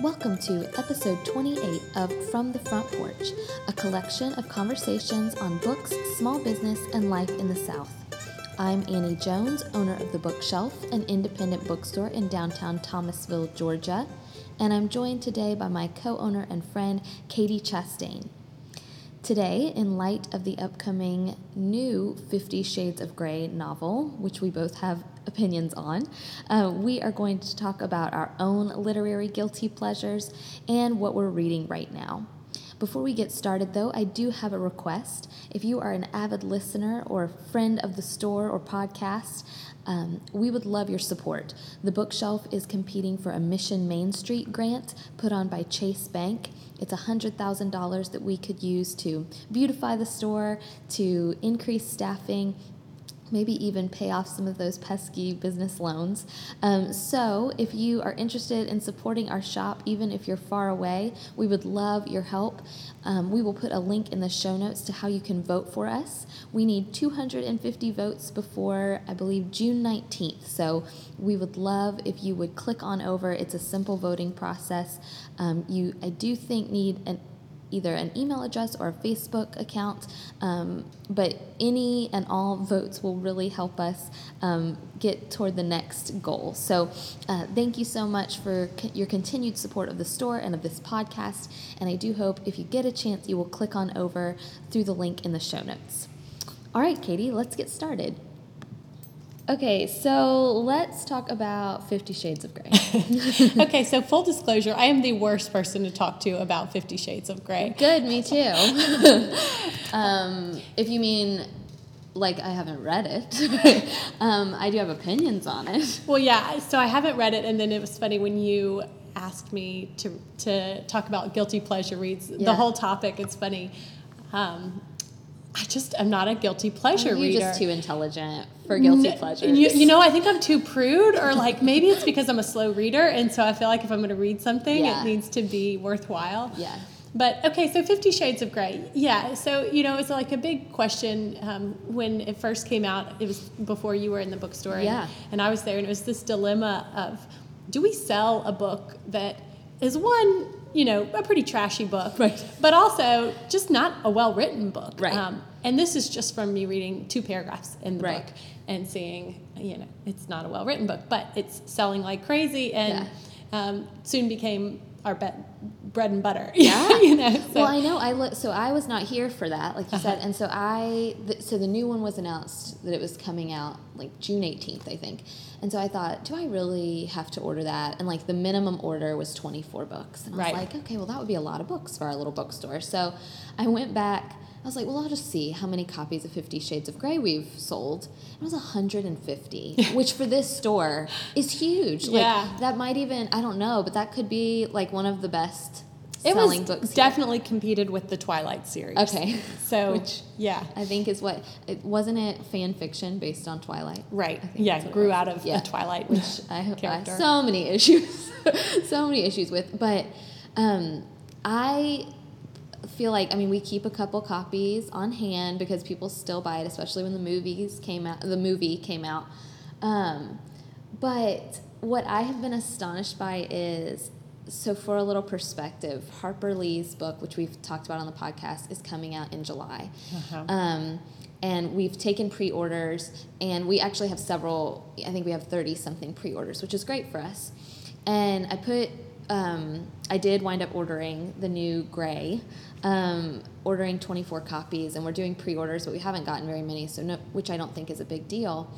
Welcome to episode 28 of From the Front Porch, a collection of conversations on books, small business, and life in the South. I'm Annie Jones, owner of The Bookshelf, an independent bookstore in downtown Thomasville, Georgia, and I'm joined today by my co owner and friend, Katie Chastain. Today, in light of the upcoming new Fifty Shades of Grey novel, which we both have opinions on, uh, we are going to talk about our own literary guilty pleasures and what we're reading right now. Before we get started, though, I do have a request. If you are an avid listener or a friend of the store or podcast, um, we would love your support. The bookshelf is competing for a Mission Main Street grant put on by Chase Bank. It's $100,000 that we could use to beautify the store, to increase staffing, maybe even pay off some of those pesky business loans. Um, so, if you are interested in supporting our shop, even if you're far away, we would love your help. Um, we will put a link in the show notes to how you can vote for us. We need 250 votes before, I believe, June 19th. So, we would love if you would click on over. It's a simple voting process. Um, you, I do think, need an either an email address or a Facebook account. Um, but any and all votes will really help us um, get toward the next goal. So, uh, thank you so much for c- your continued support of the store and of this podcast. And I do hope if you get a chance, you will click on over through the link in the show notes. All right, Katie, let's get started. Okay, so let's talk about Fifty Shades of Grey. okay, so full disclosure, I am the worst person to talk to about Fifty Shades of Grey. Good, me too. um, if you mean like I haven't read it, um, I do have opinions on it. Well, yeah, so I haven't read it, and then it was funny when you asked me to to talk about guilty pleasure reads. Yeah. The whole topic, it's funny. Um, I just am not a guilty pleasure reader. You're reader. just too intelligent for guilty pleasures. You, you know, I think I'm too prude, or like maybe it's because I'm a slow reader, and so I feel like if I'm going to read something, Yeah. it needs to be worthwhile. Yeah. But okay, so Fifty Shades of Grey. Yeah, so you know, it's like a big question um, when it first came out. It was before you were in the bookstore, and, Yeah. and I was there, and it was this dilemma of, do we sell a book that is one, you know, a pretty trashy book, Right. but also just not a well written book, Right. Um, and this is just from me reading two paragraphs in the Right. book and seeing, you know, it's not a well written book, but it's selling like crazy, and um, soon became our be- bread and butter. Yeah. you know. So. Well, I know. I look. So I was not here for that, like you Uh-huh. said, and so I. Th- so the new one was announced that it was coming out like June eighteenth, I think, and so I thought, do I really have to order that? And like the minimum order was twenty four books, and I Right. was like, okay, well that would be a lot of books for our little bookstore. So I went back. I was like, well, I'll just see how many copies of Fifty Shades of Grey we've sold. It was 150, which for this store is huge. Like, Yeah. That might even, I don't know, but that could be like one of the best it selling was books. here. definitely competed with the Twilight series. Okay. So Which- yeah, I think is what it wasn't it fan fiction based on Twilight. right. Yeah, it grew out of Yeah. the Twilight. which I have have so many issues, so many issues with. But um, I feel like I mean we keep a couple copies on hand because people still buy it, especially when the movies came out. The movie came out, um, but what I have been astonished by is. So, for a little perspective, Harper Lee's book, which we've talked about on the podcast, is coming out in July. Uh-huh. Um, and we've taken pre-orders and we actually have several i think we have 30 something pre-orders which is great for us and i put um, i did wind up ordering the new gray um, ordering 24 copies and we're doing pre-orders but we haven't gotten very many so no, which i don't think is a big deal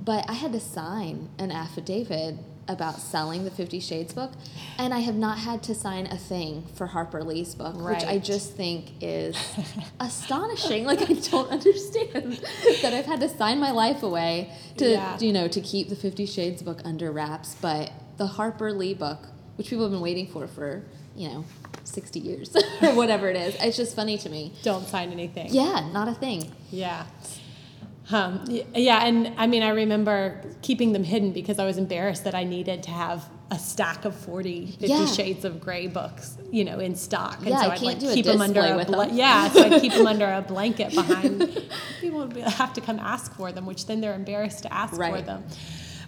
but i had to sign an affidavit about selling the 50 shades book and i have not had to sign a thing for harper lee's book which i just think is astonishing. Like I don't understand that I've had to sign my life away to Yeah. you know to keep the Fifty Shades book under wraps, but the Harper Lee book, which people have been waiting for for you know sixty years or whatever it is, it's just funny to me. Don't sign anything. Yeah, not a thing. Yeah. Um, yeah, and I mean, I remember keeping them hidden because I was embarrassed that I needed to have a stack of 40, 50 Yeah. Shades of Grey books, you know, in stock. And Yeah, so I I'd can't like do a keep them under a with bla- them. Yeah, so I'd keep them under a blanket behind. People would have to come ask for them, which then they're embarrassed to ask for them.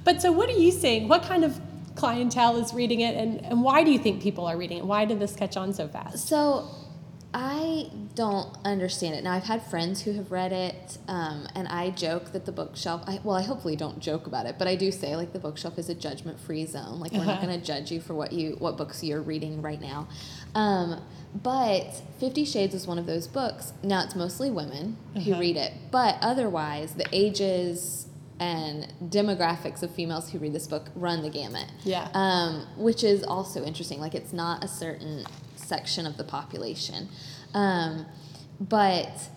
But so, what are you seeing? What kind of clientele is reading it, and, and why do you think people are reading it? Why did this catch on so fast? So I don't understand it. Now, I've had friends who have read it, um, and I joke that the bookshelf, I, well, I hopefully don't joke about it, but I do say, like, the bookshelf is a judgment free zone. Like, we're not going to judge you for what you what books you're reading right now. Um, but Fifty Shades is one of those books. Now, it's mostly women who Uh-huh. read it, but otherwise, the ages and demographics of females who read this book run the gamut Yeah. um, which is also interesting. Like it's not a certain section of the population, um, but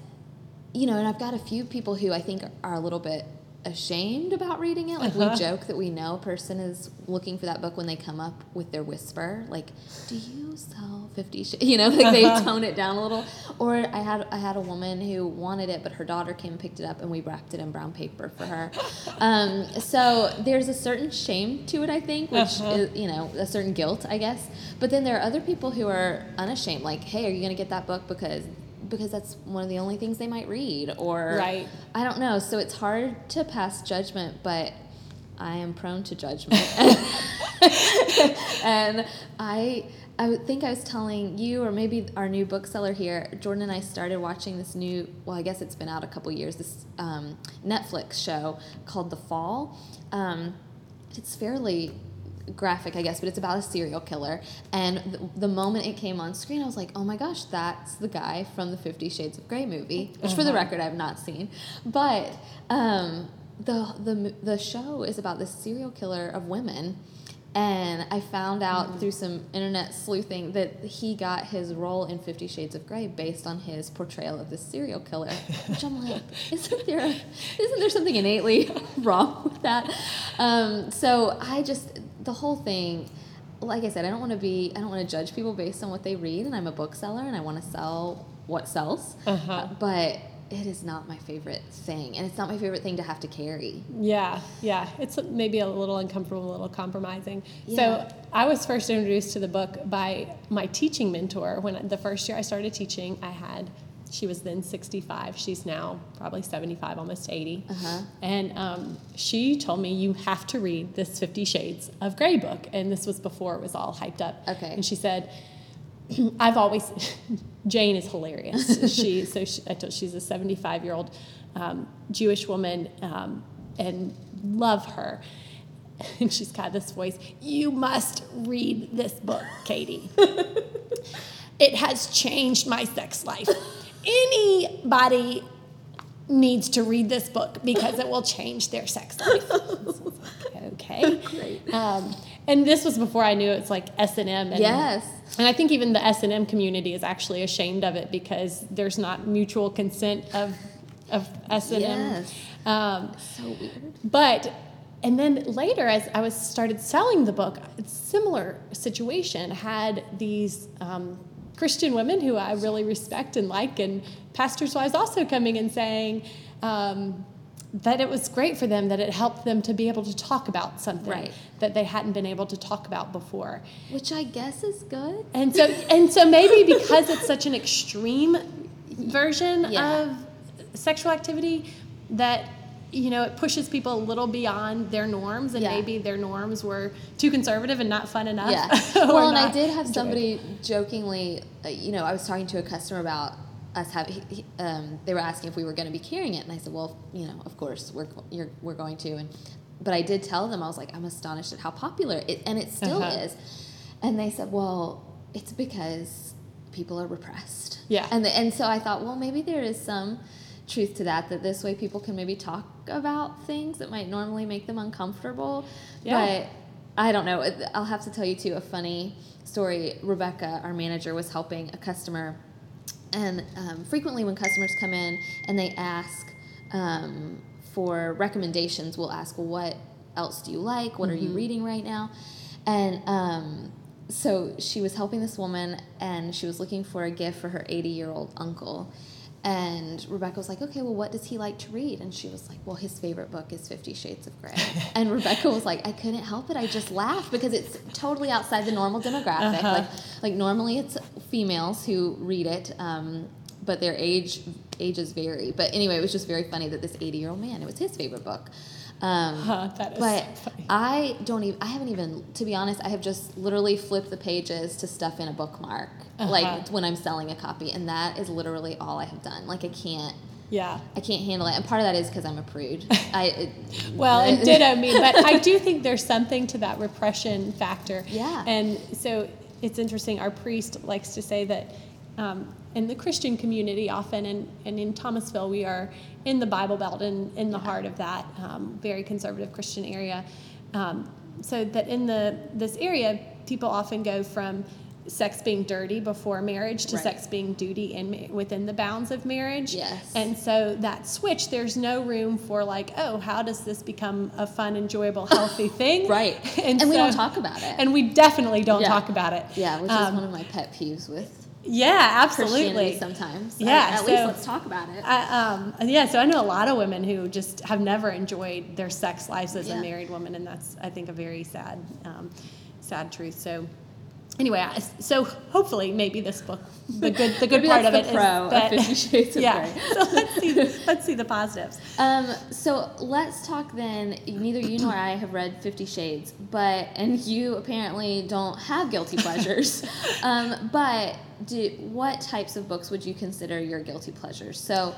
you know, and I've got a few people who I think are a little bit ashamed about reading it. Like Uh-huh. we joke that we know a person is looking for that book when they come up with their whisper, like, "Do you sell Fifty Shades?" You know, like they tone it down a little. Or I had I had a woman who wanted it, but her daughter came and picked it up, and we wrapped it in brown paper for her. Um, so there's a certain shame to it, I think, which Uh-huh. is you know a certain guilt, I guess. But then there are other people who are unashamed, like, "Hey, are you going to get that book because?" Because that's one of the only things they might read, or Right. I don't know. So it's hard to pass judgment, but I am prone to judgment. and I I think I was telling you or maybe our new bookseller here, Jordan and I started watching this new well, I guess it's been out a couple years, this um, Netflix show called The Fall. Um, it's fairly graphic, I guess, but it's about a serial killer. And the, the moment it came on screen, I was like, oh my gosh, that's the guy from the Fifty Shades of Grey movie, which for the Uh-huh. record I have not seen. But um, the, the, the show is about the serial killer of women. And I found out through some internet sleuthing that he got his role in Fifty Shades of Grey based on his portrayal of the serial killer. Which I'm like, isn't there, a, isn't there something innately wrong with that? Um, so I just the whole thing. Like I said, I don't want to be, I don't want to judge people based on what they read, and I'm a bookseller, and I want to sell what sells. Uh-huh. but it is not my favorite thing, and it's not my favorite thing to have to carry. Yeah, yeah. It's maybe a little uncomfortable, a little compromising. Yeah. So I was first introduced to the book by my teaching mentor. When the first year I started teaching, I had, she was then 65. She's now probably 75, almost 80. Uh-huh. And um, she told me, you have to read this Fifty Shades of Grey book. And this was before it was all hyped up. Okay. And she said, I've always Jane is hilarious. she so she, I told, she's a 75 year old um, Jewish woman um, and love her. And she's got this voice. You must read this book, Katie. it has changed my sex life. Anybody needs to read this book because it will change their sex life. okay. Great. Um, and this was before I knew it's like S and M. Yes. And I think even the S and M community is actually ashamed of it because there's not mutual consent of of S and M. Um, So weird. but and then later, as I was started selling the book, a similar situation had these um, Christian women who I really respect and like, and pastors' wives also coming and saying um, that it was great for them, that it helped them to be able to talk about something Right. that they hadn't been able to talk about before. Which I guess is good. And so, and so maybe because it's such an extreme version Yeah. of sexual activity that you know it pushes people a little beyond their norms, and Yeah. maybe their norms were too conservative and not fun enough. Yeah. well, and I did have somebody jokingly, uh, you know, I was talking to a customer about us having. Um, they were asking if we were going to be carrying it, and I said, "Well, you know, of course we're you're, we're going to." And but I did tell them I was like, "I'm astonished at how popular it, and it still Uh-huh. is." And they said, "Well, it's because people are repressed." Yeah. And the, and so I thought, well, maybe there is some truth to that. That this way people can maybe talk about things that might normally make them uncomfortable. Yeah. But I don't know. I'll have to tell you too a funny story. Rebecca, our manager, was helping a customer, and um, frequently when customers come in and they ask um, for recommendations, we'll ask, "Well, what else do you like? What are you reading right now?" And um, so she was helping this woman, and she was looking for a gift for her 80-year-old uncle. And Rebecca was like, okay, well, what does he like to read? And she was like, well, his favorite book is Fifty Shades of Grey. and Rebecca was like, I couldn't help it. I just laughed because it's totally outside the normal demographic. Uh-huh. Like, like normally it's females who read it, um, but their age ages vary. But anyway, it was just very funny that this 80 year old man, it was his favorite book. Um, Huh, but funny. I don't even. I haven't even. To be honest, I have just literally flipped the pages to stuff in a bookmark, Uh-huh. like when I'm selling a copy, and that is literally all I have done. Like I can't. Yeah. I can't handle it, and part of that is because I'm a prude. I it, Well, and ditto me, but I do think there's something to that repression factor. Yeah. And so it's interesting. Our priest likes to say that um, in the Christian community, often, and, and in Thomasville, we are in the Bible Belt and in the heart of that um, very conservative Christian area. Um, so that in the this area, people often go from sex being dirty before marriage to Right. sex being duty in within the bounds of marriage. Yes. And so that switch, there's no room for like, oh, how does this become a fun, enjoyable, healthy thing? right, and, we so- don't talk about it. And we definitely don't Yeah. talk about it. yeah, which Um, is one of my pet peeves with Yeah, absolutely. sometimes. Yeah, at least so- let's talk about it. I, um, yeah, so I know a lot of women who just have never enjoyed their sex lives as Yeah. a married woman, and that's I think a very sad, um, sad truth. So. Anyway, I- so hopefully, maybe this book, the good, the good part of it the is pro of that, Fifty Shades of yeah. Grey. So let's see, let's see the positives. Um, so let's talk then. Neither you nor I have read Fifty Shades, but and you apparently don't have guilty pleasures. um, but do, what types of books would you consider your guilty pleasures? So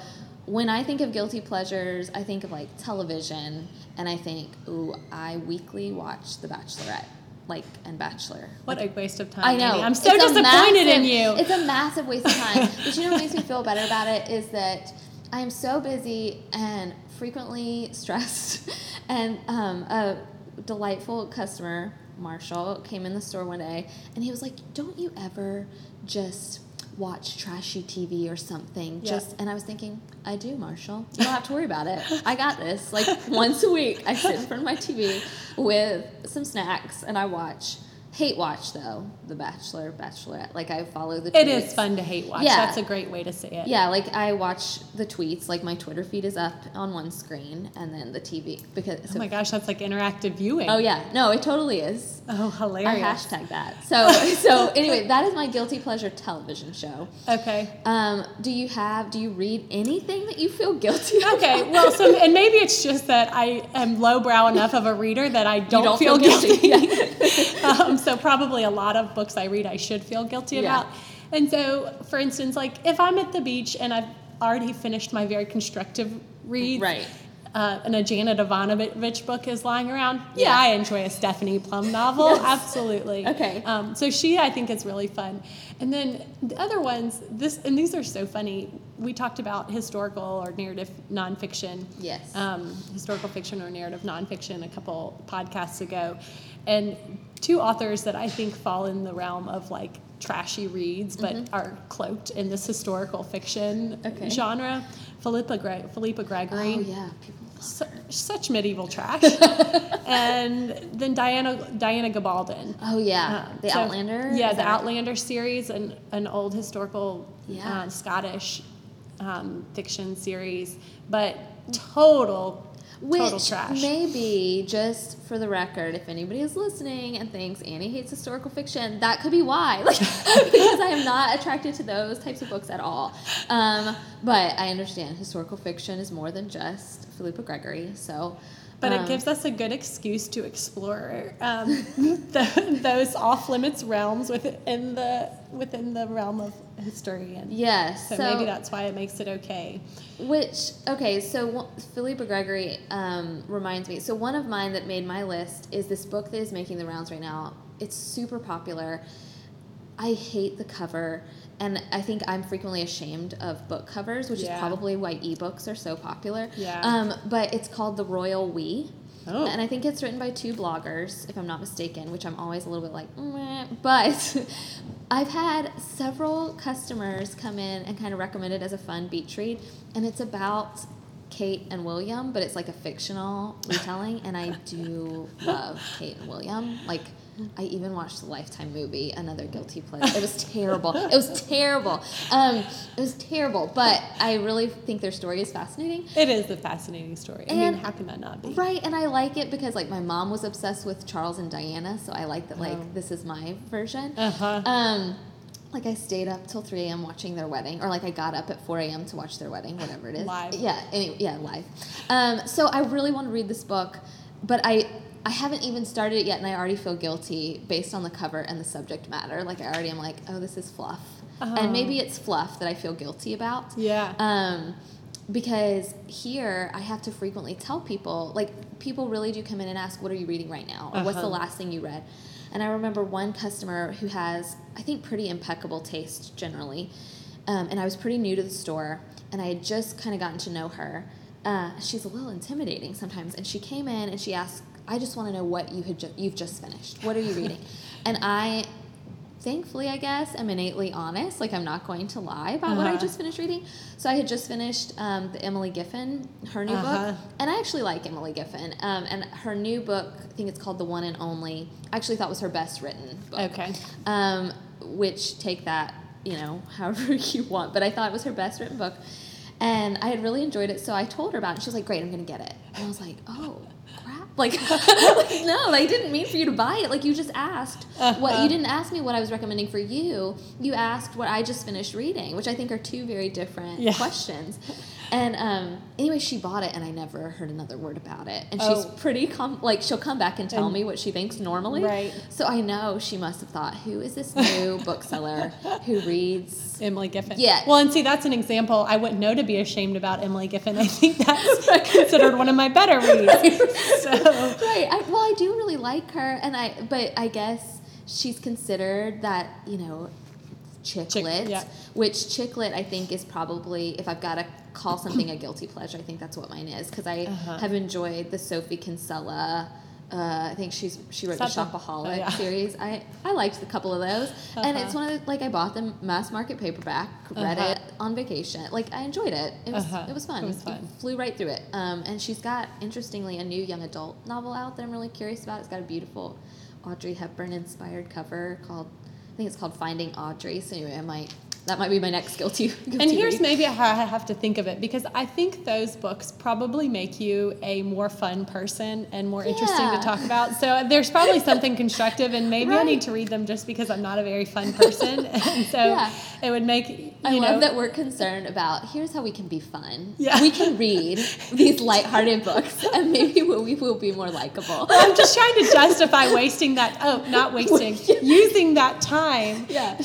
when I think of guilty pleasures, I think of like television, and I think, ooh, I weekly watch The Bachelorette, like and Bachelor. What a waste of time. I know. Annie. I'm so It's disappointed in you. It's a massive waste of time. but you know what makes me feel better about it is that I am so busy and frequently stressed. And um, a delightful customer, Marshall, came in the store one day and he was like, Don't you ever just watch trashy TV or something? Yeah. Just and I was thinking, I do, Marshall. You don't have to worry about it. I got this. Like once a week, I sit in front of my TV with some snacks and I watch. Hate watch though, The Bachelor, Bachelorette. Like I follow the. It tweets. is fun to hate watch. Yeah. That's a great way to say it. Yeah, like I watch the tweets. Like my Twitter feed is up on one screen, and then the TV because. Oh my gosh, that's like interactive viewing. Oh yeah, no, it totally is. Oh, hilarious I hashtag that. So so anyway, that is my guilty pleasure television show. Okay. Um, do you have? Do you read anything that you feel guilty? Okay. about? Well, so and maybe it's just that I am lowbrow enough of a reader that I don't, don't feel, feel guilty. guilty. um, so probably a lot of books I read I should feel guilty Yeah. about. And so, for instance, like if I'm at the beach and I've already finished my very constructive read, Right. Uh, and a Janet Evanovich book is lying around. Yeah, Yeah. I enjoy a Stephanie Plum novel. Yes. Absolutely. Okay. Um, so she, I think, is really fun. And then the other ones, this and these are so funny. We talked about historical or narrative nonfiction. Yes. Um, historical fiction or narrative nonfiction a couple podcasts ago, and two authors that I think fall in the realm of like trashy reads, but are cloaked in this historical fiction Mm-hmm. Okay. genre. Philippa, Gre- Philippa Gregory Oh yeah, su- such medieval trash. and then Diana Diana Gabaldon. Oh yeah, Um, the so- Outlander. Yeah, Is the Outlander series, and an old historical Yeah. uh, Scottish um, fiction series, but total total Which trash. maybe, just for the record, if anybody is listening and thinks Annie hates historical fiction, that could be why. Like, because I am not attracted to those types of books at all. Um, but I understand historical fiction is more than just Philippa Gregory. So, but um, it gives us a good excuse to explore um, the, those off limits realms within the within the realm of history, and yes. so, maybe that's why it makes it okay. Which okay, so Philippa Gregory um, reminds me. So one of mine that made my list is this book that is making the rounds right now. It's super popular. I hate the cover, and I think I'm frequently ashamed of book covers, which Yeah. is probably why ebooks are so popular. Yeah. Um, but it's called The Royal We. Oh. And I think it's written by two bloggers, if I'm not mistaken, which I'm always a little bit like, Meh. but I've had several customers come in and kind of recommend it as a fun beach read, and it's about Kate and William, but it's like a fictional retelling, and I do love Kate and William. Like, I even watched the Lifetime movie, another guilty pleasure. It was terrible. It was terrible. Um, it was terrible, but I really think their story is fascinating. It is a fascinating story. I And- mean, how can that not be? Right, and I like it because like my mom was obsessed with Charles and Diana, so I like that like Oh. this is my version. Uh huh. Um, like I stayed up till 3 a.m. watching their wedding, or like I got up at 4 a.m. to watch their wedding, whatever it is. Live. Yeah, any, yeah, live. Um, so I really want to read this book, but I I haven't even started it yet, and I already feel guilty based on the cover and the subject matter. Like I already am like, oh, this is fluff, Oh. and maybe it's fluff that I feel guilty about. Yeah. Um, because here I have to frequently tell people, like, people really do come in and ask, What are you reading right now? Or what's the Uh-huh. last thing you read? And I remember one customer who has, I think, pretty impeccable taste generally. Um, and I was pretty new to the store, and I had just kind of gotten to know her. Uh, she's a little intimidating sometimes, and she came in and she asked, "I just want to know what you had ju- you've just finished. What are you reading?" and I thankfully, I guess, am innately honest. Like, I'm not going to lie about what I Uh-huh. just finished reading. So, I had just finished um, the Emily Giffin, her new Uh-huh. book. And I actually like Emily Giffin. Um, and her new book, I think it's called The One and Only, I actually thought was her best written book. Okay. Um, which, take that, you know, however you want. But I thought it was her best written book. And I had really enjoyed it. So, I told her about it. She was like, Great, I'm going to get it. And I was like, Oh. Like, like, no, I didn't mean for you to buy it. Like, you just asked what Uh-huh. you didn't ask me what I was recommending for you. You asked what I just finished reading, which I think are two very different Yeah. questions. And um, anyway, she bought it, and I never heard another word about it. And Oh. she's pretty com- like she'll come back and tell And- me what she thinks normally. Right. So I know she must have thought, who is this new bookseller who reads? Emily Giffin. Yeah. Well, and see, that's an example I wouldn't know to be ashamed about Emily Giffin. I think that's considered one of my better reads. So, Right. I, well, I do really like her, and I but I guess she's considered that you know chick Chick- yeah. which chick lit I think is probably if I've got to call something a guilty pleasure, I think that's what mine is because I Uh-huh. have enjoyed the Sophie Kinsella. Uh, I think she's she wrote the the- Shopaholic oh, yeah. series. I I liked a couple of those, and Uh-huh. it's one of the, like I bought them mass market paperback, read Uh-huh. it on vacation. Like I enjoyed it. It was Uh-huh. it was fun. It was fun. flew right through it. Um, and she's got, interestingly, a new young adult novel out that I'm really curious about. It's got a beautiful Audrey Hepburn inspired cover called, think it's called Finding Audrey. So anyway, I might, that might be my next guilty. guilty and here's read. maybe how I have to think of it because I think those books probably make you a more fun person and more interesting to talk about. So there's probably something constructive, and maybe I need to read them just because I'm not a very fun person. and so Yeah. it would make you I know. love that we're concerned about here's how we can be fun. Yeah. We can read these lighthearted books and maybe we'll, we will be more likable. I'm just trying to justify wasting that. Oh, not wasting, using that time Yeah.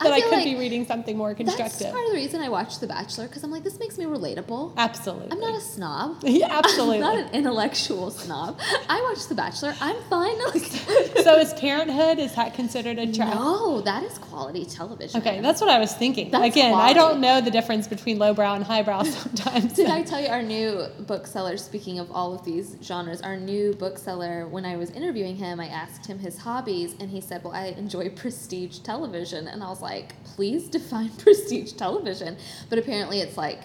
That I, feel could like be reading something more constructive. That's part of the reason I watched The Bachelor because I'm like, this makes me relatable. Absolutely. I'm not a snob. Yeah, absolutely. I'm not an intellectual snob. I watched The Bachelor. I'm fine. So is Parenthood is that considered a trap? no, that is quality television. Okay, that's what I was thinking. That's Again, I don't know the difference between lowbrow and highbrow sometimes. Did I tell you our new bookseller? Speaking of all of these genres, our new bookseller. When I was interviewing him, I asked him his hobbies, and he said, "Well, I enjoy prestige television." And I was like, "Please define prestige television." But apparently, it's like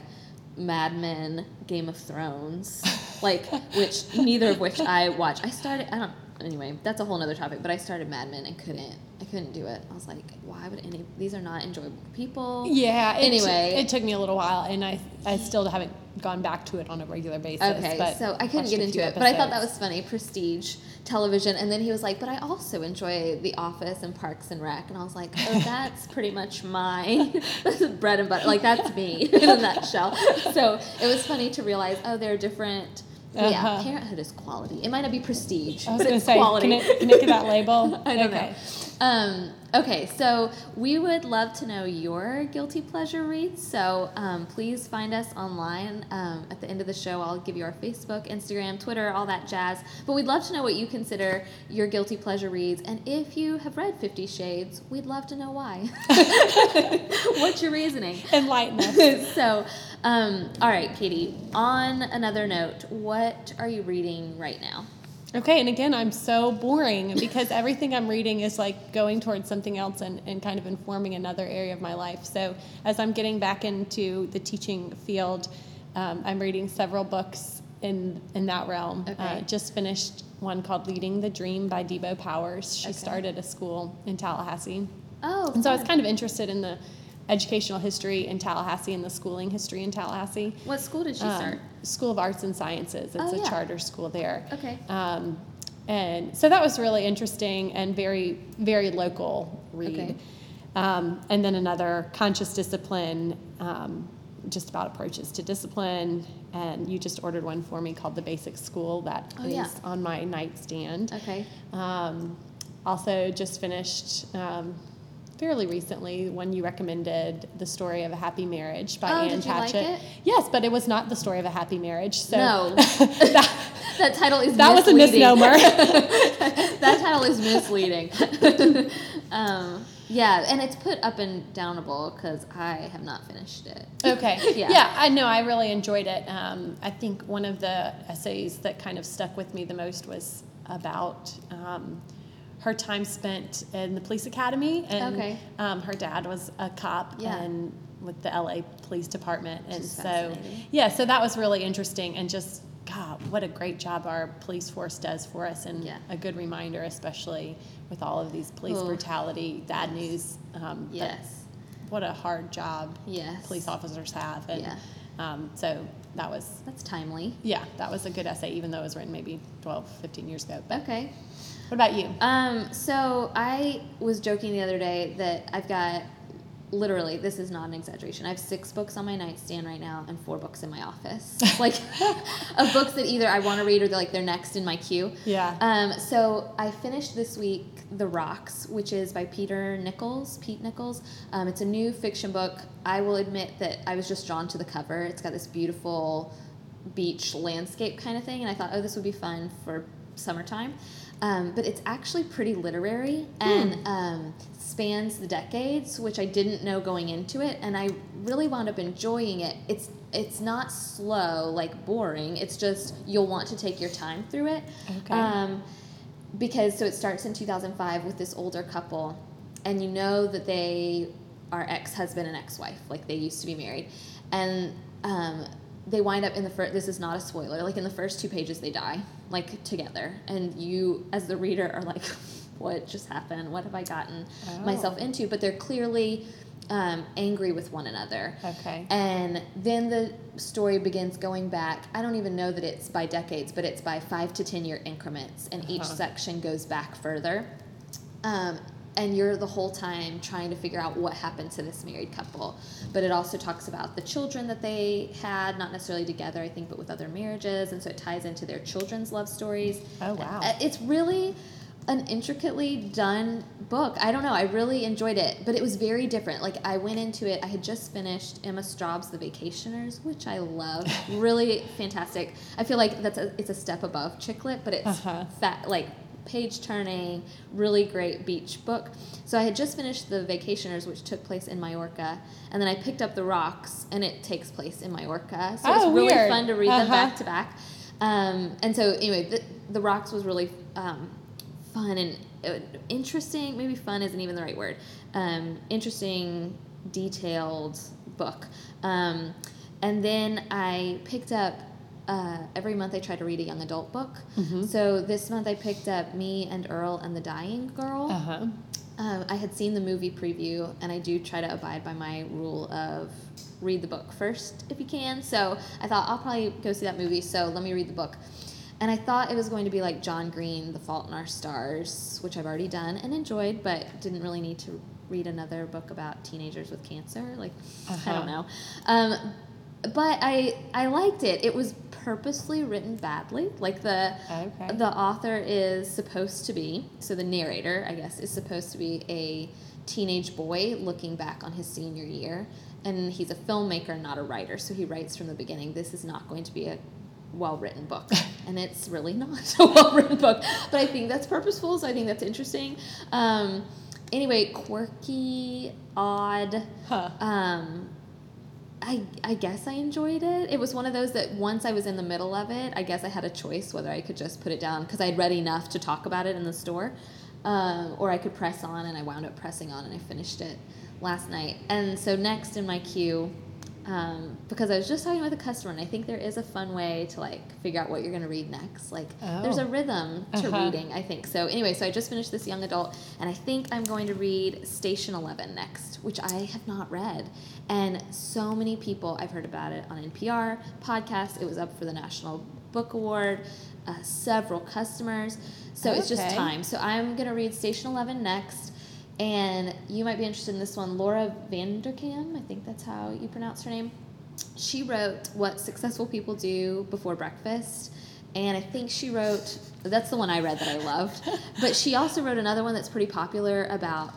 Mad Men, Game of Thrones, like which neither of which I watch. I started. I don't. Anyway, that's a whole other topic. But I started Mad Men and couldn't. I couldn't do it. I was like, why would any? These are not enjoyable people. yeah. It, Anyway. it took me a little while, and I I still haven't gone back to it on a regular basis. Okay, but so I couldn't get into it, but I thought that was funny, prestige television. And then he was like, "But I also enjoy The Office and Parks and Rec," and I was like, "Oh, that's pretty much my bread and butter. Like that's me in a nutshell." So it was funny to realize, oh, they're different. But Yeah, Uh-huh. Parenthood is quality. It might not be prestige, I was but it's say, quality. can it, can it get that label? I don't okay. know. Um, okay, so we would love to know your guilty pleasure reads. So um, please find us online. Um, at the end of the show, I'll give you our Facebook, Instagram, Twitter, all that jazz. But we'd love to know what you consider your guilty pleasure reads. And if you have read Fifty Shades, we'd love to know why. What's your reasoning? Enlighten us. so, um, all right, Katie, on another note, what are you reading right now? Okay, and again, I'm so boring because everything I'm reading is like going towards something else and, and kind of informing another area of my life. So, as I'm getting back into the teaching field, um, I'm reading several books in, in that realm. Okay. Uh, just finished one called Leading the Dream by Debo Powers. She Okay. started a school in Tallahassee. Oh, And so I was kind of interested in the educational history in Tallahassee and the schooling history in Tallahassee. What school did she Um, start? School of Arts and Sciences. It's Oh, a yeah. charter school there. Okay. Um, and so that was really interesting and very, very local read. Okay. Um, and then another conscious discipline, um, just about approaches to discipline. And you just ordered one for me called The Basic School that Oh, is yeah. on my nightstand. Okay. Um, also, just finished um, fairly recently when you recommended The Story of a Happy Marriage by Oh, Anne like Patchett. it? Yes, but it was not The Story of a Happy Marriage. So No. that, That title is that was a misleading. misnomer. that title is misleading. um, yeah, and it's put up and downable because I have not finished it. Okay. Yeah. Yeah. I know. I really enjoyed it. Um, I think one of the essays that kind of stuck with me the most was about um, her time spent in the police academy, and Okay. um, her dad was a cop Yeah. and with the LA Police Department, and so yeah, so that was really interesting, and just God, what a great job our police force does for us, and Yeah. a good reminder, especially with all of these police Oh. brutality, bad news. Um, Yes. what a hard job Yes. police officers have. And Yeah. um, so that was, That's timely. yeah, that was a good essay, even though it was written maybe 12, 15 years ago. But Okay. What about you? Um, so I was joking the other day that I've got literally this is not an exaggeration. I have six books on my nightstand right now and four books in my office. like of books that either I want to read or they're like they're next in my queue. Yeah. Um, so I finished this week The Rocks, which is by Peter Nichols, Pete Nichols. Um, it's a new fiction book. I will admit that I was just drawn to the cover. It's got this beautiful beach landscape kind of thing, and I thought, oh, this would be fun for summertime. Um, but it's actually pretty literary and um, spans the decades, which I didn't know going into it, and I really wound up enjoying it. It's it's not slow, like boring. It's just you'll want to take your time through it. Okay. Um, because so it starts in 2005 with this older couple, and you know that they are ex-husband and ex-wife, like they used to be married, and um, they wind up in the first. This is not a spoiler. Like in the first two pages, they die like together, and you as the reader are like, "What just happened? What have I gotten myself Oh. into?" But they're clearly um, angry with one another. Okay. And then the story begins going back. I don't even know that it's by decades, but it's by five to 10 year increments, and each Uh-huh. section goes back further. Um, and you're the whole time trying to figure out what happened to this married couple. But it also talks about the children that they had, not necessarily together, I think, but with other marriages. And so it ties into their children's love stories. Oh, wow. Uh, It's really an intricately done book. I don't know. I really enjoyed it, but it was very different. Like I went into it. I had just finished Emma Straub's The Vacationers, which I love. really fantastic. I feel like that's a, it's a step above chick lit, but it's Uh-huh. fat like page turning, really great beach book. So I had just finished The Vacationers, which took place in Majorca, and then I picked up The Rocks, and it takes place in Majorca. So it's Oh, really weird. fun to read them Uh-huh. back to back. Um, and so anyway, the, the Rocks was really um, fun and uh, interesting. Maybe fun isn't even the right word. Um, interesting, detailed book. Um, and then I picked up. Uh, every month I try to read a young adult book. Mm-hmm. So this month I picked up Me and Earl and the Dying Girl. Uh huh. Um, I had seen the movie preview, and I do try to abide by my rule of read the book first if you can. So I thought I'll probably go see that movie, so let me read the book. And I thought it was going to be like John Green, The Fault in Our Stars, which I've already done and enjoyed, but didn't really need to read another book about teenagers with cancer. Like, I Uh-huh. don't know. Um, but I I liked it. It was purposely written badly. Like the Okay. the author is supposed to be so the narrator i guess is supposed to be a teenage boy looking back on his senior year and he's a filmmaker not a writer so he writes from the beginning this is not going to be a well written book and it's really not a well written book but i think that's purposeful so i think that's interesting um, anyway quirky odd Huh. um, I, I guess I enjoyed it. It was one of those that once I was in the middle of it, I guess I had a choice whether I could just put it down because I'd read enough to talk about it in the store, um, or I could press on, and I wound up pressing on, and I finished it last night. And so next in my queue, um, because I was just talking with a customer, and I think there is a fun way to like figure out what you're going to read next. Like there's Oh. a rhythm to Uh-huh. reading, I think. So anyway, so I just finished this young adult, and I think I'm going to read Station Eleven next, which I have not read. And so many people, I've heard about it on NPR podcast. It was up for the National Book Award. Uh, several customers. So it's just time. So I'm gonna read Station Eleven next. And you might be interested in this one. Laura Vanderkam, I think that's how you pronounce her name. She wrote What Successful People Do Before Breakfast. And I think she wrote, that's the one I read that I loved. but she also wrote another one that's pretty popular about,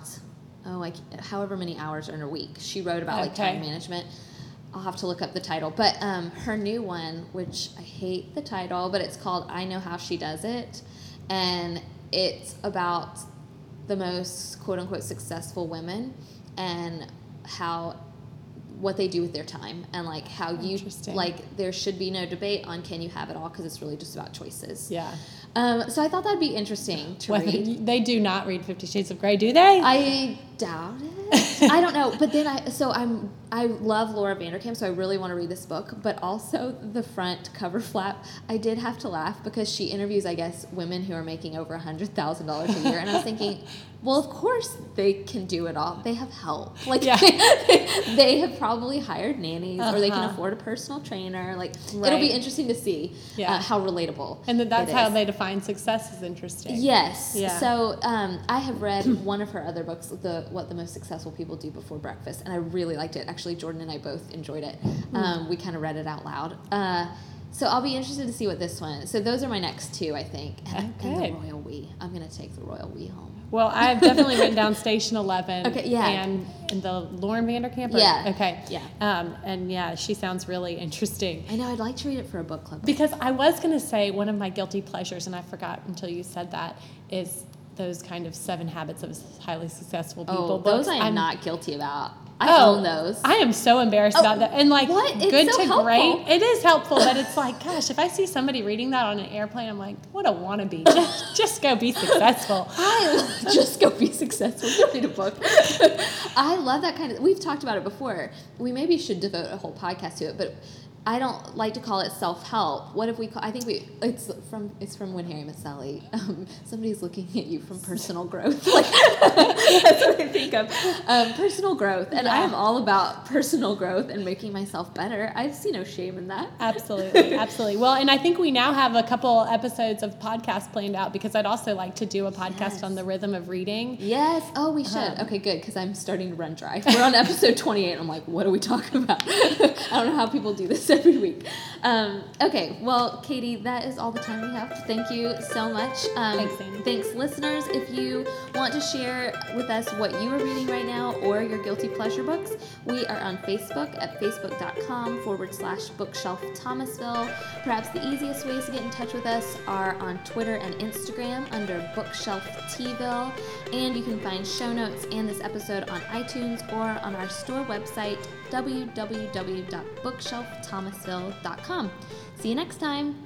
oh, like however many hours are in a week. She wrote about like time management. I'll have to look up the title. But um, her new one, which I hate the title, but it's called I Know How She Does It. And it's about the most quote unquote successful women and how what they do with their time and like how you like there should be no debate on can you have it all because it's really just about choices Yeah. um, so i thought that'd be interesting to Whether- read they do not read Fifty Shades of Grey, do they? I doubt it. I don't know, but then I so I'm I love Laura Vanderkam, so I really want to read this book. But also the front cover flap, I did have to laugh because she interviews, I guess, women who are making over a hundred thousand dollars a year, and I was thinking, well, of course they can do it all. They have help, like Yeah. they have probably hired nannies, or they can Uh-huh. afford a personal trainer. Like it'll be interesting to see Yeah. uh, how relatable. and then that's how they define success is interesting. Yes. Yeah. So um, I have read one of her other books, the What the Most Successful People Do Before Breakfast, and I really liked it. Actually, Jordan and I both enjoyed it. Hmm. Um, we kind of read it out loud. Uh, so I'll be interested to see what this one. Is. So those are my next two, I think. And, and Okay. the Royal We. Take the Royal We home. Well, I've definitely written down Station Eleven. Okay, yeah. And and the Lauren Vanderkamp. or- Yeah, Okay. yeah. Um, and yeah, she sounds really interesting. I know. I'd like to read it for a book club. Because I was going to say one of my guilty pleasures, and I forgot until you said that, is those kind of seven habits of highly successful people oh, books. those I am I'm- not guilty about. I Oh, own those. I am so embarrassed Oh, about that. And like, what? It's good so to helpful. great. It is helpful, but it's like, gosh, if I see somebody reading that on an airplane, I'm like, what a wannabe. Just, just go be successful. I just go be successful. Go read a book. I love that kind of. We've talked about it before. We maybe should devote a whole podcast to it, but I don't like to call it self help. What if we call? I think we. It's from. It's from When Harry Met Sally. Um, somebody's looking at you from personal growth. Like that's what I think of. Um, personal growth, and I am all about personal growth and making myself better. I see no shame in that. Absolutely, absolutely. Well, and I think we now have a couple episodes of podcasts planned out because I'd also like to do a podcast Yes. on the rhythm of reading. Yes. Oh, we should. Um, okay, good. Because I'm starting to run dry. We're on episode 28. And I'm like, what are we talking about? I don't know how people do this every week. Um, okay. Well, Katie, that is all the time we have. Thank you so much. Um, Thanks, Annie. Thanks, listeners. If you want to share with us what you are reading right now or your guilty pleasure books, we are on Facebook at facebook.com forward slash bookshelf Thomasville. Perhaps the easiest ways to get in touch with us are on Twitter and Instagram under Bookshelf Tville. And you can find show notes and this episode on iTunes or on our store website, www.bookshelfthomasville.com. See you next time.